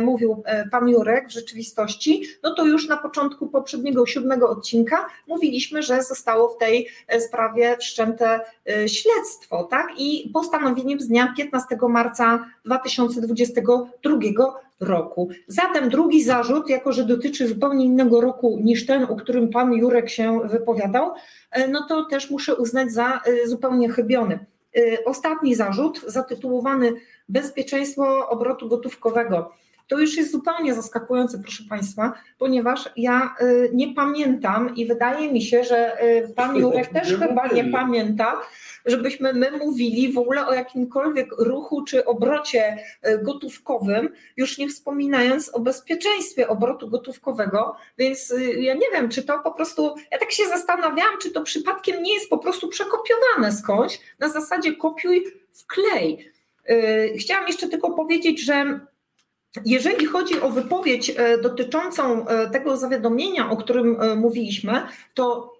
mówił pan Jurek w rzeczywistości, no to już na początku poprzedniego siódmego odcinka mówiliśmy, że zostało w tej sprawie wszczęte śledztwo, tak? I postanowieniem z dnia 15 marca 2022 roku. Zatem drugi zarzut, jako że dotyczy zupełnie innego roku niż ten, o którym pan Jurek się wypowiadał, e, no to też muszę uznać za e, zupełnie chybiony. ostatni zarzut, zatytułowany Bezpieczeństwo obrotu gotówkowego. To już jest zupełnie zaskakujące, proszę Państwa, ponieważ ja nie pamiętam i wydaje mi się, że Pan Jurek też chyba nie pamięta, żebyśmy my mówili w ogóle o jakimkolwiek ruchu czy obrocie e, gotówkowym, już nie wspominając o bezpieczeństwie obrotu gotówkowego, więc y, ja nie wiem, czy to po prostu, ja tak się zastanawiałam, czy to przypadkiem nie jest po prostu przekopiowane skądś na zasadzie kopiuj wklej. Chciałam jeszcze tylko powiedzieć, że jeżeli chodzi o wypowiedź e, dotyczącą tego zawiadomienia, o którym mówiliśmy, to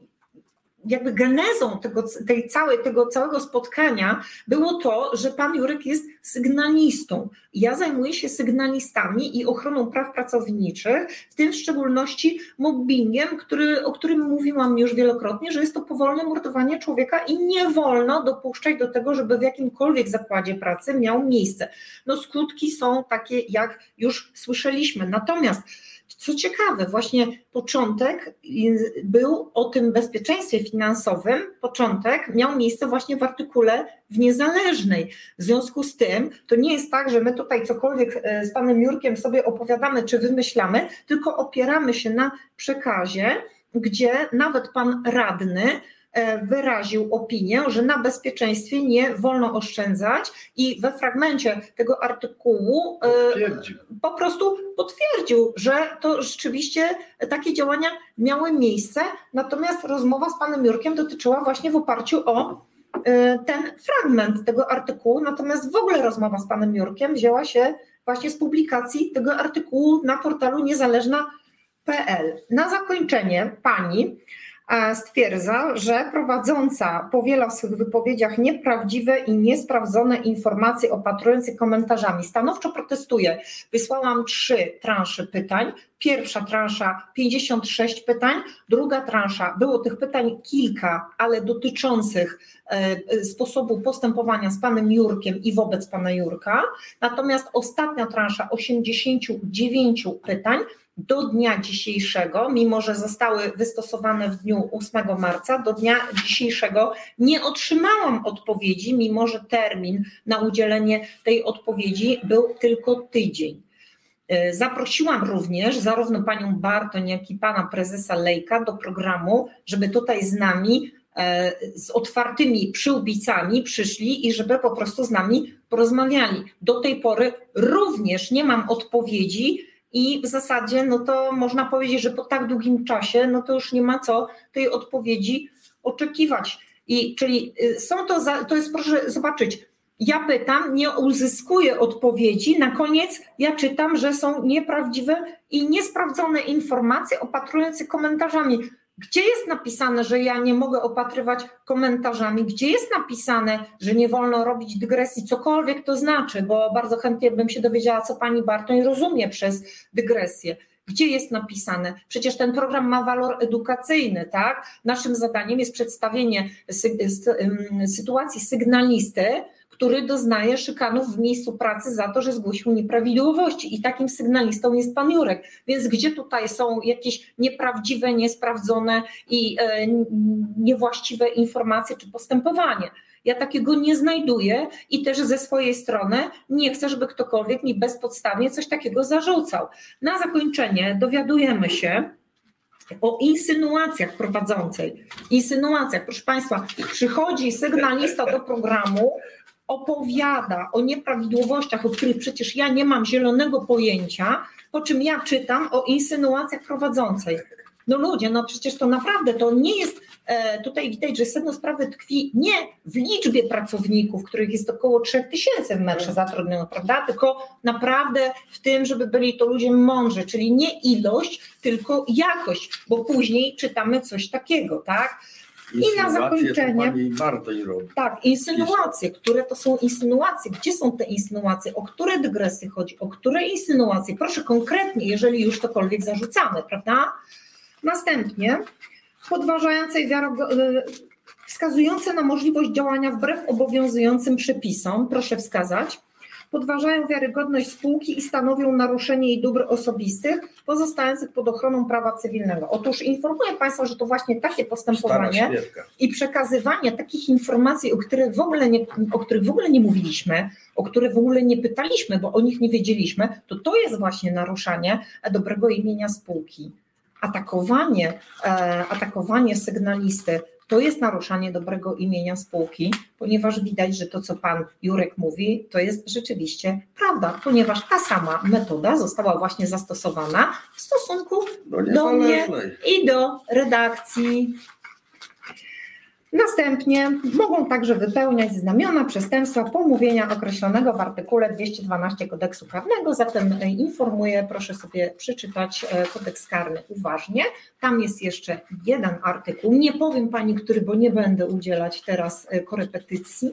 jakby genezą tego, tej całej, tego całego spotkania było to, że pan Jurek jest sygnalistą. Ja zajmuję się sygnalistami i ochroną praw pracowniczych, w tym w szczególności mobbingiem, który, o którym mówiłam już wielokrotnie, że jest to powolne mordowanie człowieka i nie wolno dopuszczać do tego, żeby w jakimkolwiek zakładzie pracy miał miejsce. No skutki są takie, jak już słyszeliśmy. Natomiast co ciekawe, właśnie początek był o tym bezpieczeństwie finansowym, początek miał miejsce właśnie w artykule w niezależnej. W związku z tym to nie jest tak, że my tutaj cokolwiek e, z panem Jurkiem sobie opowiadamy czy wymyślamy, tylko opieramy się na przekazie, gdzie nawet pan radny wyraził opinię, że na bezpieczeństwie nie wolno oszczędzać i we fragmencie tego artykułu e, po prostu potwierdził, że to rzeczywiście takie działania miały miejsce, natomiast rozmowa z panem Jurkiem dotyczyła właśnie w oparciu o e, ten fragment tego artykułu, natomiast w ogóle rozmowa z panem Jurkiem wzięła się właśnie z publikacji tego artykułu na portalu niezależna.pl. Na zakończenie pani stwierdza, że prowadząca powiela w swych wypowiedziach nieprawdziwe i niesprawdzone informacje opatrujące komentarzami. Stanowczo protestuje. Wysłałam trzy transze pytań. Pierwsza transza 56 pytań, druga transza, było tych pytań kilka, ale dotyczących e, sposobu postępowania z panem Jurkiem i wobec pana Jurka. Natomiast ostatnia transza 89 pytań do dnia dzisiejszego, mimo że zostały wystosowane w dniu 8 marca, do dnia dzisiejszego nie otrzymałam odpowiedzi, mimo że termin na udzielenie tej odpowiedzi był tylko tydzień. E, zaprosiłam również zarówno panią Bartoń, jak i pana prezesa Lejka do programu, żeby tutaj z nami e, z otwartymi przyłbicami przyszli i żeby po prostu z nami porozmawiali. Do tej pory również nie mam odpowiedzi i w zasadzie, no to można powiedzieć, że po tak długim czasie, no to już nie ma co tej odpowiedzi oczekiwać. I czyli y, są to, za, to jest proszę zobaczyć, ja pytam, nie uzyskuję odpowiedzi, na koniec ja czytam, że są nieprawdziwe i niesprawdzone informacje opatrujące komentarzami. Gdzie jest napisane, że ja nie mogę opatrywać komentarzami? Gdzie jest napisane, że nie wolno robić dygresji, cokolwiek to znaczy, bo bardzo chętnie bym się dowiedziała, co pani Bartoń rozumie przez dygresję. Gdzie jest napisane? Przecież ten program ma walor edukacyjny, tak? Naszym zadaniem jest przedstawienie sytuacji sygnalisty, który doznaje szykanów w miejscu pracy za to, że zgłosił nieprawidłowości. I takim sygnalistą jest pan Jurek. Więc gdzie tutaj są jakieś nieprawdziwe, niesprawdzone i e, niewłaściwe informacje czy postępowanie? Ja takiego nie znajduję i też ze swojej strony nie chcę, żeby ktokolwiek mi bezpodstawnie coś takiego zarzucał. Na zakończenie dowiadujemy się, o insynuacjach prowadzącej. Insynuacjach, proszę Państwa, przychodzi sygnalista do programu, opowiada o nieprawidłowościach, o których przecież ja nie mam zielonego pojęcia, po czym ja czytam o insynuacjach prowadzącej. No ludzie, no przecież to naprawdę to nie jest, e, tutaj widać, że sedno sprawy tkwi nie w liczbie pracowników, których jest około 3000 w metrze zatrudnionych, prawda, tylko naprawdę w tym, żeby byli to ludzie mądrzy, czyli nie ilość, tylko jakość, bo później czytamy coś takiego, tak? I na zakończenie. Tak, insynuacje, które to są insynuacje, gdzie są te insynuacje, o które dygresy chodzi, o które insynuacje, proszę konkretnie, jeżeli już cokolwiek zarzucamy, prawda? Następnie podważającej wiarygodność wskazujące na możliwość działania wbrew obowiązującym przepisom, proszę wskazać, podważają wiarygodność spółki i stanowią naruszenie jej dóbr osobistych pozostających pod ochroną prawa cywilnego. Otóż informuję Państwa, że to właśnie takie postępowanie i przekazywanie takich informacji, o których w ogóle nie, o których w ogóle nie mówiliśmy, o których w ogóle nie pytaliśmy, bo o nich nie wiedzieliśmy, to to jest właśnie naruszanie dobrego imienia spółki. Atakowanie, e, atakowanie sygnalisty to jest naruszanie dobrego imienia spółki, ponieważ widać, że to, co pan Jurek mówi, to jest rzeczywiście prawda, ponieważ ta sama metoda została właśnie zastosowana w stosunku do mnie i do redakcji Następnie mogą także wypełniać znamiona przestępstwa pomówienia określonego w artykule 212 kodeksu karnego. Zatem e, informuję, proszę sobie przeczytać e, kodeks karny uważnie. Tam jest jeszcze jeden artykuł, nie powiem pani, który, bo nie będę udzielać teraz e, korepetycji,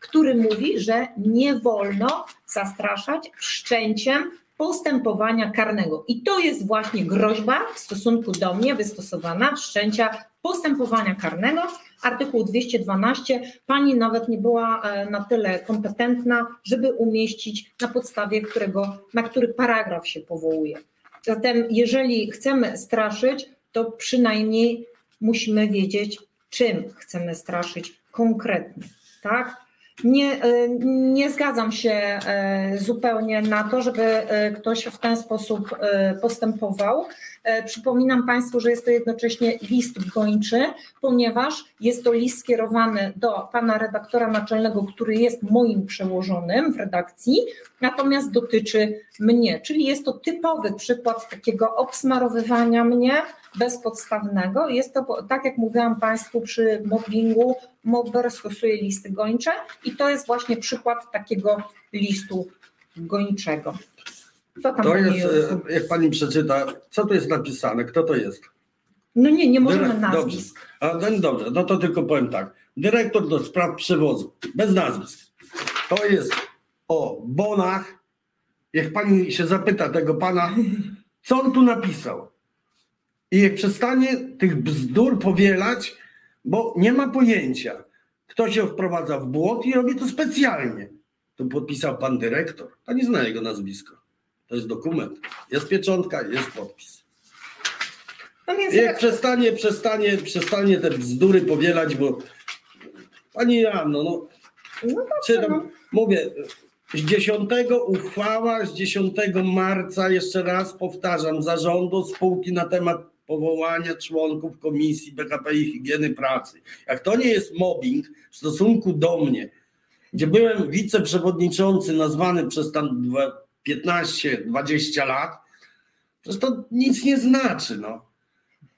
który mówi, że nie wolno zastraszać wszczęciem postępowania karnego. I to jest właśnie groźba w stosunku do mnie wystosowana wszczęcia postępowania karnego artykuł 212 pani nawet nie była e, na tyle kompetentna, żeby umieścić na podstawie którego, na który paragraf się powołuje. Zatem jeżeli chcemy straszyć, to przynajmniej musimy wiedzieć, czym chcemy straszyć konkretnie, tak? Nie, e, nie zgadzam się e, zupełnie na to, żeby ktoś w ten sposób postępował. E, przypominam Państwu, że jest to jednocześnie list gończy, ponieważ jest to list skierowany do pana redaktora naczelnego, który jest moim przełożonym w redakcji, natomiast dotyczy mnie, czyli jest to typowy przykład takiego obsmarowywania mnie bezpodstawnego. Jest to, tak jak mówiłam Państwu przy mobbingu, mobber stosuje listy gończe i to jest właśnie przykład takiego listu gończego. Co tam to jest, e, jak pani przeczyta, co to jest napisane, kto to jest? No nie, nie możemy Dyre nazwisk. Dobrze. A, no dobrze, no to tylko powiem tak. Dyrektor do spraw przewozu, bez nazwisk. To jest o bonach. Jak pani się zapyta tego pana, co on tu napisał. I jak przestanie tych bzdur powielać, bo nie ma pojęcia. Kto się wprowadza w błąd i robi to specjalnie. To podpisał pan dyrektor. Pani zna jego nazwisko. To jest dokument. Jest pieczątka, jest podpis. No więc jak, jak przestanie, przestanie, przestanie te bzdury powielać, bo Pani Janno, no, no czy tam, no. mówię, z 10 uchwała, z 10 marca, jeszcze raz powtarzam, zarządu spółki na temat powołania członków Komisji BHP i Higieny Pracy. Jak to nie jest mobbing w stosunku do mnie, gdzie byłem wiceprzewodniczący nazwany przez tam 15-20 lat, przecież to nic nie znaczy. No.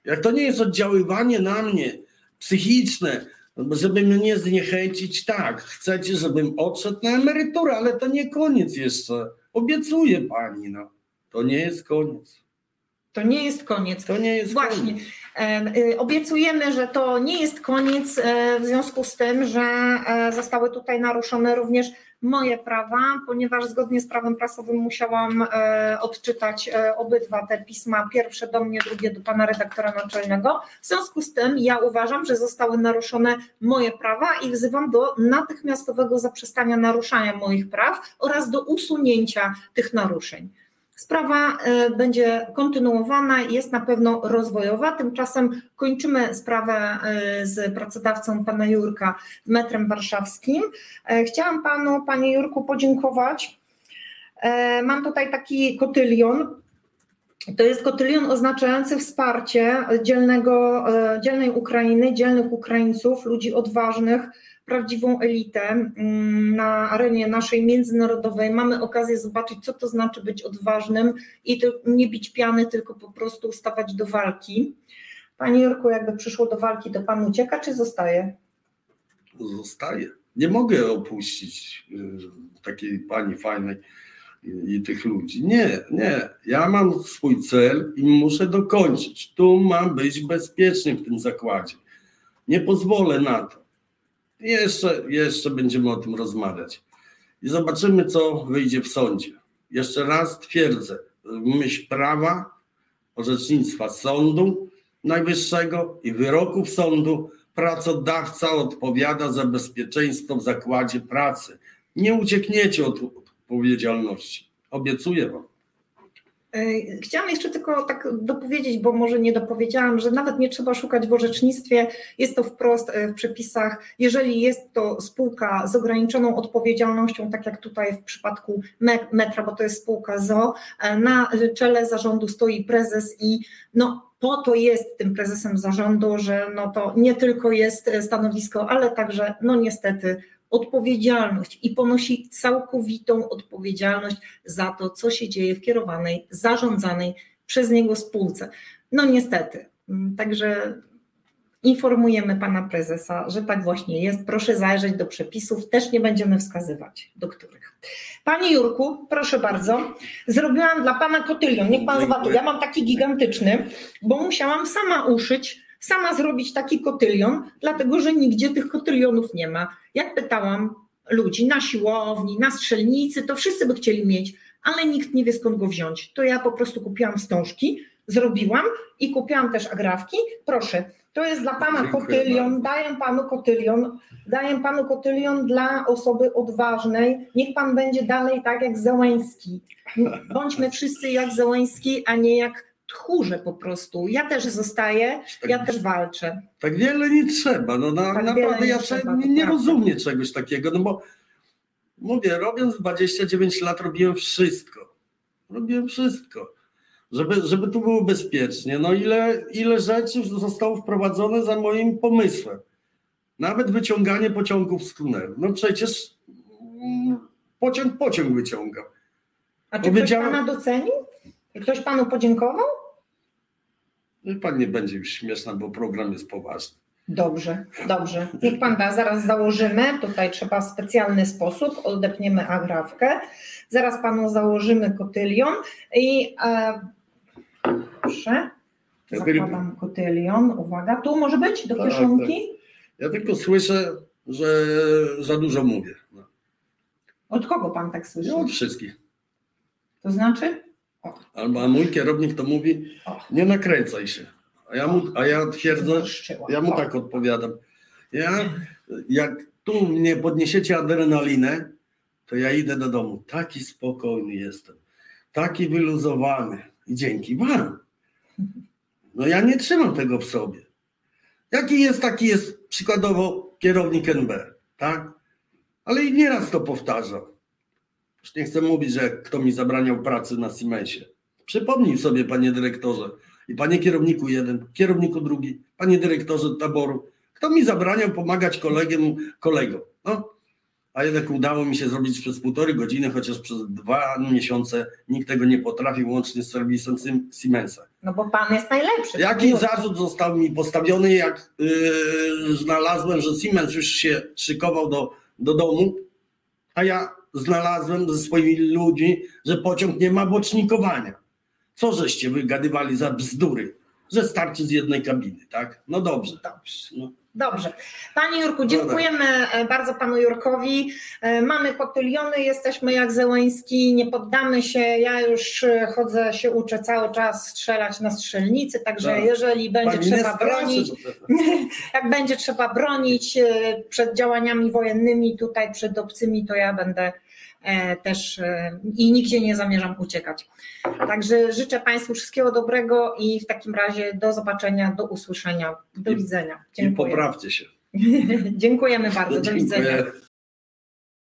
Jak to nie jest oddziaływanie na mnie psychiczne, żeby mnie zniechęcić, tak, chcecie, żebym odszedł na emeryturę, ale to nie koniec jeszcze. Obiecuję pani, no. To nie jest koniec. To nie jest koniec. To nie jest Właśnie. Koniec. Y, obiecujemy, że to nie jest koniec e, w związku z tym, że e, zostały tutaj naruszone również moje prawa, ponieważ zgodnie z prawem prasowym musiałam e, odczytać obydwa te pisma, pierwsze do mnie, drugie do pana redaktora naczelnego. W związku z tym ja uważam, że zostały naruszone moje prawa i wzywam do natychmiastowego zaprzestania naruszania moich praw oraz do usunięcia tych naruszeń. Sprawa e, będzie kontynuowana jest na pewno rozwojowa. Tymczasem kończymy sprawę e, z pracodawcą pana Jurka metrem warszawskim. E, chciałam panu, panie Jurku, podziękować. Mam tutaj taki kotylion. To jest kotylion oznaczający wsparcie dzielnego, dzielnej Ukrainy, dzielnych Ukraińców, ludzi odważnych, prawdziwą elitę mm, na arenie naszej międzynarodowej. Mamy okazję zobaczyć, co to znaczy być odważnym i nie bić piany, tylko po prostu stawać do walki. Panie Jurku, jakby przyszło do walki, to pan ucieka czy zostaje? Zostaje. Nie mogę opuścić y, takiej pani fajnej i tych ludzi. Nie, nie. Ja mam swój cel i muszę dokończyć. Tu mam być bezpieczny w tym zakładzie. Nie pozwolę na to. Jeszcze, jeszcze będziemy o tym rozmawiać. I zobaczymy, co wyjdzie w sądzie. Jeszcze raz twierdzę, myśl prawa, orzecznictwa sądu najwyższego i wyroków sądu, pracodawca odpowiada za bezpieczeństwo w zakładzie pracy. Nie uciekniecie od odpowiedzialności. Obiecuję wam. E, chciałam jeszcze tylko tak dopowiedzieć, bo może nie dopowiedziałam, że nawet nie trzeba szukać w orzecznictwie, jest to wprost e, w przepisach. Jeżeli jest to spółka z ograniczoną odpowiedzialnością, tak jak tutaj w przypadku Metra, bo to jest spółka ZO, e, na czele zarządu stoi prezes i no, po to jest tym prezesem zarządu, że no to nie tylko jest stanowisko, ale także no niestety odpowiedzialność i ponosi całkowitą odpowiedzialność za to, co się dzieje w kierowanej, zarządzanej przez niego spółce. No niestety. Także informujemy pana prezesa, że tak właśnie jest. Proszę zajrzeć do przepisów, też nie będziemy wskazywać, do których. Panie Jurku, proszę bardzo, zrobiłam dla pana kotylion. Niech pan zobaczy, ja mam taki gigantyczny, bo musiałam sama uszyć sama zrobić taki kotylion, dlatego że nigdzie tych kotylionów nie ma. Jak pytałam ludzi na siłowni, na strzelnicy, to wszyscy by chcieli mieć, ale nikt nie wie skąd go wziąć. To ja po prostu kupiłam wstążki, zrobiłam i kupiłam też agrawki. Proszę, to jest dla pana Dziękuję kotylion, bardzo. daję panu kotylion, daję panu kotylion dla osoby odważnej. Niech pan będzie dalej tak jak Załęski. Bądźmy wszyscy jak Załęski, a nie jak tchórze po prostu. Ja też zostaję, tak, ja też walczę. Tak wiele nie trzeba. No, na, tak naprawdę ja trzeba, nie, nie rozumiem czegoś takiego, no bo mówię, robiąc 29 lat robiłem wszystko. Robiłem wszystko. Żeby, żeby tu było bezpiecznie. No ile, ile rzeczy zostało wprowadzone za moim pomysłem. Nawet wyciąganie pociągów z tunelu. No przecież mm, pociąg pociąg wyciągał. A czy ktoś pana docenił? Ktoś panu podziękował? Pan nie będzie już śmieszna, bo program jest poważny. Dobrze, dobrze. Niech pan da, zaraz założymy. Tutaj trzeba w specjalny sposób, odepniemy agrawkę. Zaraz panu założymy kotylion i e, proszę. Zakładam kotylion. Uwaga, tu może być do tak, kieszonki? Tak. Ja tylko słyszę, że za dużo mówię. No. Od kogo pan tak słyszy? Od wszystkich. To znaczy? Albo a mój kierownik to mówi, nie nakręcaj się. A ja mu, a ja twierdzę, ja mu tak odpowiadam. Ja, jak tu mnie podniesiecie adrenalinę, to ja idę do domu. Taki spokojny jestem, taki wyluzowany. I dzięki wam. No ja nie trzymam tego w sobie. Jaki jest, taki jest przykładowo kierownik NB, tak? Ale i nieraz to powtarzam. Już nie chcę mówić, że kto mi zabraniał pracy na Siemensie. Przypomnij sobie, panie dyrektorze i panie kierowniku jeden, kierowniku drugi, panie dyrektorze taboru, kto mi zabraniał pomagać kolegom, kolegom. No, a jednak udało mi się zrobić przez półtorej godziny, chociaż przez dwa miesiące nikt tego nie potrafił, łącznie z serwisem Siemensa. No bo pan jest najlepszy. Jaki zarzut został mi postawiony, jak yy, znalazłem, że Siemens już się szykował do, do domu, a ja znalazłem ze swoimi ludźmi, że pociąg nie ma bocznikowania. Co żeście wygadywali za bzdury? Że starczy z jednej kabiny, tak? No dobrze. Dobrze. No. Dobrze. Panie Jurku, dziękujemy e, bardzo panu Jurkowi. E, mamy kotyliony, jesteśmy jak Zełański, nie poddamy się. Ja już e, chodzę, się uczę cały czas strzelać na strzelnicy, także tak. jeżeli będzie Pani trzeba bronić, jak będzie trzeba bronić przed działaniami wojennymi tutaj, przed obcymi, to ja będę też i nigdzie nie zamierzam uciekać. Także życzę Państwu wszystkiego dobrego i w takim razie do zobaczenia, do usłyszenia, do I, widzenia. Dziękuję. I poprawcie się. Dziękujemy bardzo, do widzenia.